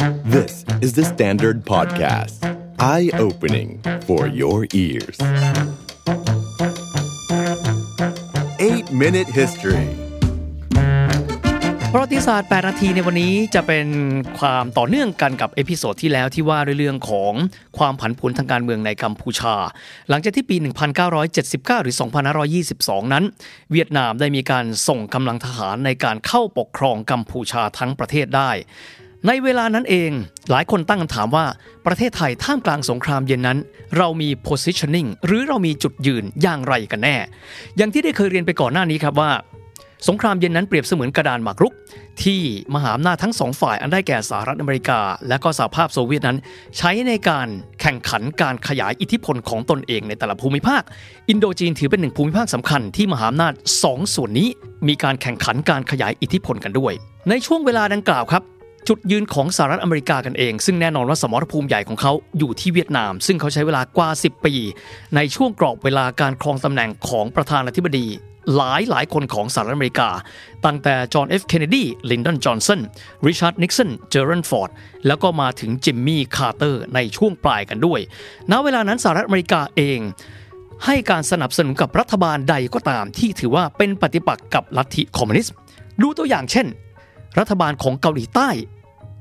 This is the Standard Podcast. Eye-opening for your ears. 8-Minute History ประวัติศาสตร์ 8 นาทีในวันนี้จะเป็นความต่อเนื่องกันกับ episode ที่แล้วที่ว่าด้วยเรื่องของความผันผวนทางการเมืองในกัมพูชา หลังจากที่ปี 1979 หรือ 2522 นั้น เวียดนามได้มีการส่งกำลังทหารในการเข้าปกครองกัมพูชาทั้งประเทศได้ ในเวลานั้นเองหลายคนตั้งคำถามว่าประเทศไทยท่ามกลางสงครามเย็นนั้น เรามี positioning หรือเรามีจุดยืนอย่างไรกันแน่ อย่างที่ได้เคยเรียนไปก่อนหน้านี้ครับว่า สงครามเย็นนั้นเปรียบเสมือนกระดานหมากรุก ที่มหาอำนาจทั้งสองฝ่ายอันได้แก่สหรัฐอเมริกา และก็สหภาพโซเวียตนั้น ใช้ในการแข่งขันการขยายอิทธิพลของตนเองในแต่ละภูมิภาค อินโดจีนถือเป็นหนึ่งภูมิภาคสำคัญที่มหาอำนาจสองส่วนนี้ มีการแข่งขันการขยายอิทธิพลกันด้วย ในช่วงเวลาดังกล่าวครับ จุดยืนของสหรัฐอเมริกากันเอง ซึ่งแน่นอนว่าสมรภูมิใหญ่ของเขาอยู่ที่เวียดนาม ซึ่งเขาใช้เวลากว่า 10 ปี ในช่วงกรอบเวลาการครองตำแหน่งของประธานาธิบดีหลายหลายคนของสหรัฐอเมริกา ตั้งแต่จอห์นเอฟเคนเนดี ลินดอน จอห์นสัน ริชาร์ด นิกสัน เจอรัลด์ ฟอร์ด แล้วก็มาถึงจิมมี่ คาร์เตอร์ ในช่วงปลายกันด้วย ณ เวลานั้นสหรัฐอเมริกาเอง ให้การสนับสนุนกับรัฐบาลใดก็ตามที่ถือว่าเป็นปฏิปักษ์กับลัทธิคอมมิวนิสต์ ดูตัวอย่างเช่น รัฐบาลของเกาหลีใต้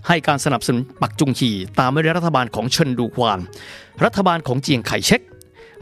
ให้การสนับสนุนพักจุงฮีตามมาด้วยรัฐบาลของชุนดูฮวาน รัฐบาลของเจียงไคเชก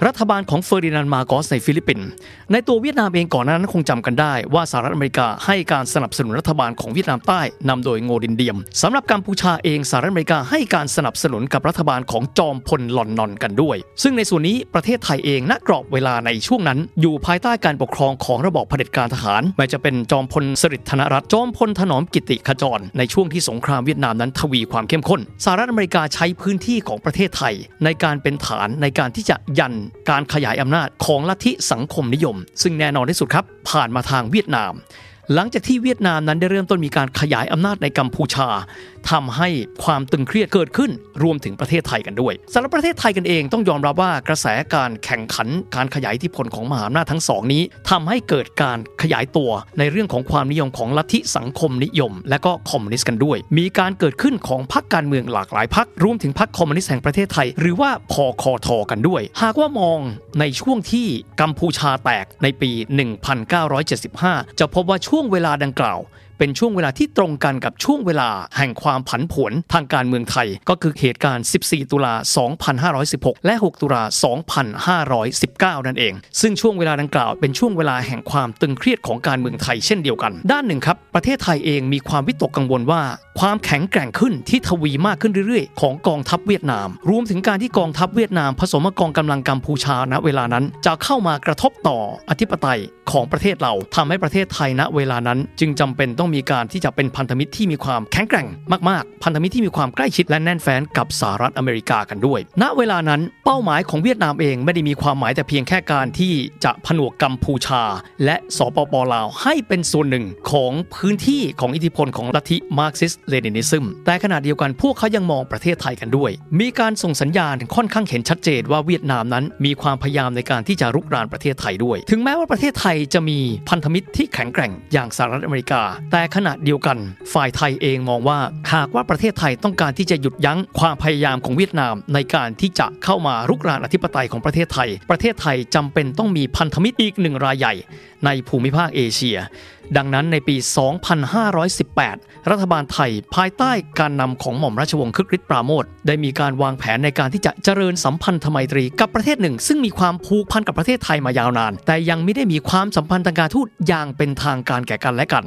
รัฐบาลของเฟอร์ดินานด์มาร์กอสในฟิลิปปินส์ในตัวเวียดนามเองก่อนหน้านั้นคงจำกันได้ว่าสหรัฐอเมริกาให้การสนับสนุนรัฐบาลของเวียดนามใต้นำโดยโงดินเดียมสำหรับกัมพูชาเองสหรัฐอเมริกาให้การสนับสนุนกับรัฐบาลของจอมพลลอนนอลกันด้วย ซึ่งในส่วนนี้ประเทศไทยเองณกรอบเวลาในช่วงนั้น อยู่ภายใต้การปกครองของระบอบเผด็จการทหารไม่จะเป็นจอมพลสฤษดิ์ธนรัตน์จอมพลถนอมกิติขจร ในช่วงที่สงครามเวียดนามนั้นทวีความเข้มข้นสหรัฐอเมริกาใช้พื้นที่ของประเทศไทย ในการเป็นฐานในการที่จะยันการขยายอำนาจของลัทธิสังคมนิยม ซึ่งแน่นอนที่สุดครับ ผ่านมาทางเวียดนาม หลังจากที่เวียดนามนั้นได้เริ่มต้นมีการขยายอำนาจในกัมพูชาทำให้ความตึงเครียดเกิดขึ้นรวมถึงประเทศไทยกันด้วยสำหรับประเทศไทยกันเองต้องยอมรับว่ากระแสการแข่งขันการขยายอิทธิพลของมหาอำนาจทั้งสองนี้ทำให้เกิดการขยายตัวในเรื่องของความนิยมของลัทธิสังคมนิยม และก็คอมมิวนิสต์กันด้วย มีการเกิดขึ้นของพรรคการเมืองหลากหลายพรรครวมถึงพรรคคอมมิวนิสต์แห่งประเทศไทย หรือว่าพคทกันด้วย หากว่ามองในช่วงที่กัมพูชาแตกในปี 1975 จะพบว่าช่วงเวลาดังกล่าว เป็นช่วงเวลาที่ตรงกันกับช่วงเวลาแห่งความผันผวนทางการเมืองไทย ก็คือเหตุการณ์ 14 ตุลา 2516 และ 6 ตุลา 2519 นั่นเอง ซึ่งช่วงเวลาดังกล่าวเป็นช่วงเวลาแห่งความตึงเครียดของการเมืองไทยเช่นเดียวกัน ด้านหนึ่งครับ ประเทศไทยเองมีความวิตกกังวลว่า ความแข็งแกร่งขึ้นที่ทวีมากขึ้นเรื่อยๆ ของกองทัพเวียดนาม รวมถึงการที่กองทัพเวียดนาม ผสมกับกองกำลังกัมพูชาณเวลานั้น จะเข้ามากระทบต่ออธิปไตย ของประเทศเราทำให้ประเทศไทยณเวลานั้น จึงจำเป็นต้องมีการที่จะเป็นพันธมิตรที่มีความแข็งแกร่งมากๆ พันธมิตรที่มีความใกล้ชิดและแน่นแฟ้นกับสหรัฐอเมริกากันด้วย ณเวลานั้นเป้าหมายของเวียดนามเองไม่ได้มีความหมายแต่เพียงแค่การที่จะผนวกกัมพูชา และสปปลาวให้เป็นส่วนหนึ่งของพื้นที่ของอิทธิพลของลัทธิ Marxist Leninism แต่ขณะเดียวกันพวกเขายังมองประเทศไทยกันด้วย มีการส่งสัญญาณค่อนข้างเห็นชัดเจนว่าเวียดนามนั้นมีความพยายามในการที่จะรุกรานประเทศไทยด้วย ถึงแม้ว่าประเทศไทยจะมีพันธมิตรที่แข็งแกร่งอย่างสหรัฐอเมริกา แต่ขณะเดียวกัน ฝ่ายไทยเองมองว่า หากว่าประเทศไทยต้องการที่จะหยุดยั้งความพยายามของเวียดนาม ในการที่จะเข้ามารุกรานอธิปไตยของประเทศไทย ประเทศไทยจำเป็นต้องมีพันธมิตรอีกหนึ่งรายใหญ่ ในภูมิภาคเอเชีย ดังนั้นในปี 2518 รัฐบาลไทยภายใต้การนำของหม่อมราชวงศ์คึกฤทธิ์ปราโมทได้มีการวางแผนในการที่จะเจริญสัมพันธไมตรีกับประเทศหนึ่ง ซึ่งมีความผูกพันกับประเทศไทยมายาวนาน แต่ยังไม่ได้มีความสัมพันธ์ทางการทูตอย่างเป็นทางการแก่กันและกัน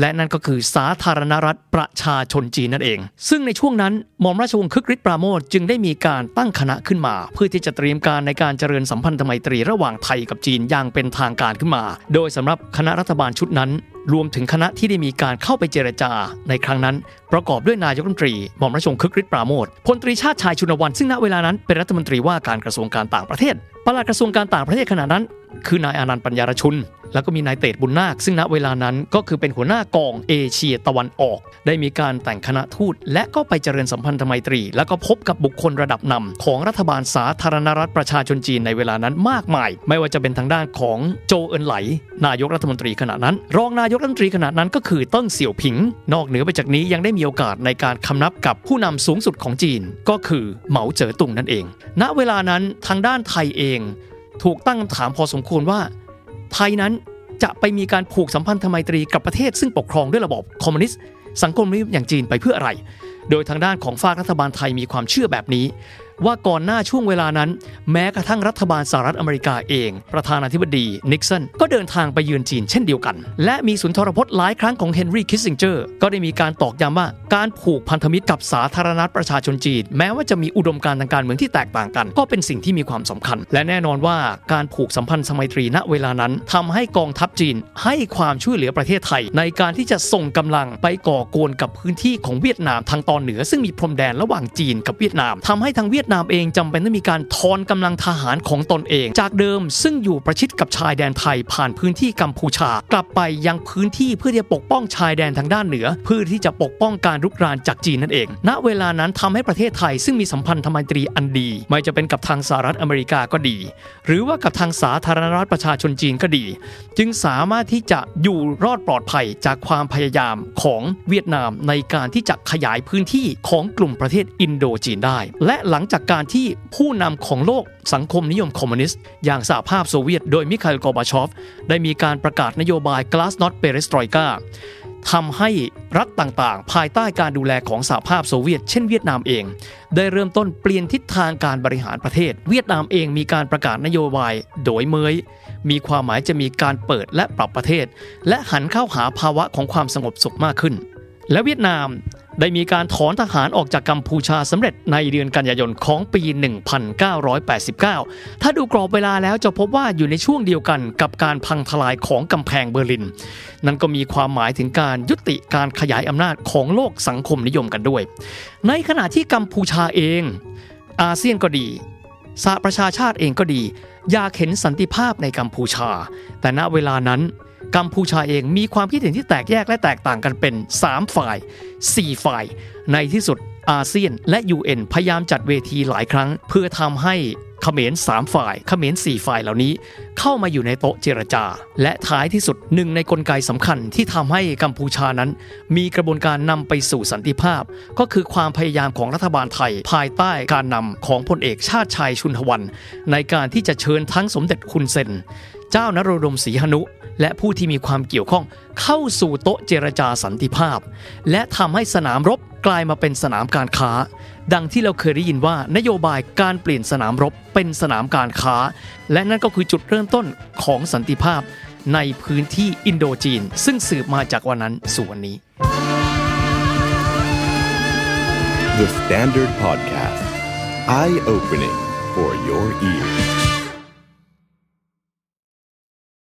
และนั่นก็คือสาธารณรัฐประชาชนจีนนั่นเอง ซึ่งในช่วงนั้นหม่อมราชวงศ์คึกฤทธิ์ปราโมทจึงได้มีการตั้งคณะขึ้นมา เพื่อที่จะเตรียมการในการเจริญสัมพันธไมตรีระหว่างไทยกับจีนอย่างเป็นทางการขึ้นมา โดยสำหรับคณะรัฐบาลชุดนั้น รวมถึงคณะที่ได้มีการเข้าไปเจรจาในครั้งนั้น ประกอบด้วยนายกรัฐมนตรีหม่อมราชวงศ์คึกฤทธิ์ปราโมทพลตรีชาติชายชุนวัน ซึ่งณเวลานั้นเป็นรัฐมนตรีว่าการกระทรวงการต่างประเทศปลัดกระทรวงการต่างประเทศขณะนั้น คือนายอานันต์ปัญญารชุน แล้วก็มีนายเตดบุญนาค ซึ่งณเวลานั้นก็คือเป็นหัวหน้ากองเอเชียตะวันออก ได้มีการแต่งคณะทูต และก็ไปเจริญสัมพันธไมตรี แล้วก็พบกับบุคคลระดับนำของรัฐบาลสาธารณรัฐประชาชนจีนในเวลานั้นมากมาย ไม่ว่าจะเป็นทางด้านของโจเอินไหล นายกรัฐมนตรีขณะนั้น รองนายกรัฐมนตรีขณะนั้นก็คือเติ้งเสี่ยวผิง นอกเหนือไปจากนี้ยังได้มีมีโอกาสในการคำนับกับผู้นำสูงสุดของจีน ก็คือเหมาเจ๋อตุงนั่นเอง ณเวลานั้นทางด้านไทยเอง ถูกตั้งคำถามพอสมควรว่า ไทยนั้นจะไปมีการผูกสัมพันธไมตรีกับประเทศซึ่งปกครองด้วยระบบคอมมิวนิสต์สังคมนิยมอย่างจีนไปเพื่ออะไร โดยทางด้านของฟากรัฐบาลไทยมีความเชื่อแบบนี้ ว่าก่อนหน้าช่วงเวลานั้น แม้กระทั่งรัฐบาลสหรัฐอเมริกาเอง ประธานาธิบดีนิกสันก็เดินทางไปเยือนจีนเช่นเดียวกัน และมีสุนทรพจน์หลายครั้งของเฮนรี่คิสซิงเจอร์ก็ได้มีการตอกย้ำว่าการผูกพันธมิตรกับสาธารณรัฐประชาชนจีน แม้ว่าจะมีอุดมการณ์ทางการเมืองที่แตกต่างกัน ก็เป็นสิ่งที่มีความสำคัญ และแน่นอนว่าการผูกสัมพันธ์สมัยตรีณเวลานั้นทำให้กองทัพจีนให้ความช่วยเหลือประเทศไทย ในการที่จะส่งกำลังไปก่อกวนกับพื้นที่ของเวียดนามทางตอนเหนือ ซึ่งมีพรมแดนระหว่างจีนกับเวียดนามทำให้ทางเวียดนามเองจำเป็นต้องมีการทอนกำลังทหารของตนเอง จากเดิมซึ่งอยู่ประชิดกับชายแดนไทยผ่านพื้นที่กัมพูชา กลับไปยังพื้นที่เพื่อที่จะปกป้องชายแดนทางด้านเหนือ เพื่อที่จะปกป้องการรุกรานจากจีนนั่นเอง ณเวลานั้นทำให้ประเทศไทยซึ่งมีสัมพันธไมตรีอันดี ไม่จะเป็นกับทางสหรัฐอเมริกาก็ดี หรือว่ากับทางสาธารณรัฐประชาชนจีนก็ดี จึงสามารถที่จะอยู่รอดปลอดภัยจากความพยายามของเวียดนามในการที่จะขยายพื้นที่ของกลุ่มประเทศอินโดจีนได้ และหลังจากการที่ผู้นำของโลกสังคมนิยมคอมมิวนิสต์ อย่างสหภาพโซเวียต โดยมิคาอิลกอบาชอฟ ได้มีการประกาศนโยบาย Glasnost Perestroika ทำให้รัฐต่างๆ ภายใต้การดูแลของสหภาพโซเวียต เช่นเวียดนามเอง ได้เริ่มต้นเปลี่ยนทิศทางการบริหารประเทศ เวียดนามเองมีการประกาศนโยบายโดยเมยมีความหมายจะมีการเปิดและปรับประเทศ และหันเข้าหาภาวะของความสงบสุขมากขึ้น และเวียดนามได้มีการถอนทหารออกจากกัมพูชาสำเร็จในเดือนกันยายนของปี 1989 ถ้าดูกรอบเวลาแล้วจะพบว่าอยู่ในช่วงเดียวกันกับการพังทลายของกำแพงเบอร์ลิน นั่นก็มีความหมายถึงการยุติการขยายอำนาจของโลกสังคมนิยมกันด้วย ในขณะที่กัมพูชาเอง อาเซียนก็ดีสหประชาชาติเองก็ดี อยากเห็นสันติภาพในกัมพูชา แต่ณเวลานั้น กัมพูชาเองมีความคิดเห็นที่แตกแยกและแตกต่างกันเป็น 3 ฝ่าย 4 ฝ่าย ในที่สุดอาเซียนและ UN พยายามจัดเวทีหลายครั้ง เพื่อทำให้เขมร3ฝ่ายเขมร4ฝ่ายเหล่านี้ เข้ามาอยู่ในโต๊ะเจรจา และท้ายที่สุดหนึ่งในกลไกสำคัญที่ทำให้กัมพูชานั้น มีกระบวนการนำไปสู่สันติภาพ ก็คือความพยายามของรัฐบาลไทย ภายใต้การนำของพลเอกชาติชายชุนทวัน ในการที่จะเชิญทั้งสมเด็จคุณเซน เจ้านโรดมศรีหนุ และผู้ที่มีความเกี่ยวข้องเข้าสู่โต๊ะเจรจาสันติภาพ และทำให้สนามรบกลายมาเป็นสนามการค้า ดังที่เราเคยได้ยินว่านโยบายการเปลี่ยนสนามรบเป็นสนามการค้า และนั่นก็คือจุดเริ่มต้นของสันติภาพในพื้นที่อินโดจีน ซึ่งสืบมาจากวันนั้นสู่วันนี้ The Standard Podcast Eye Opening for Your Ears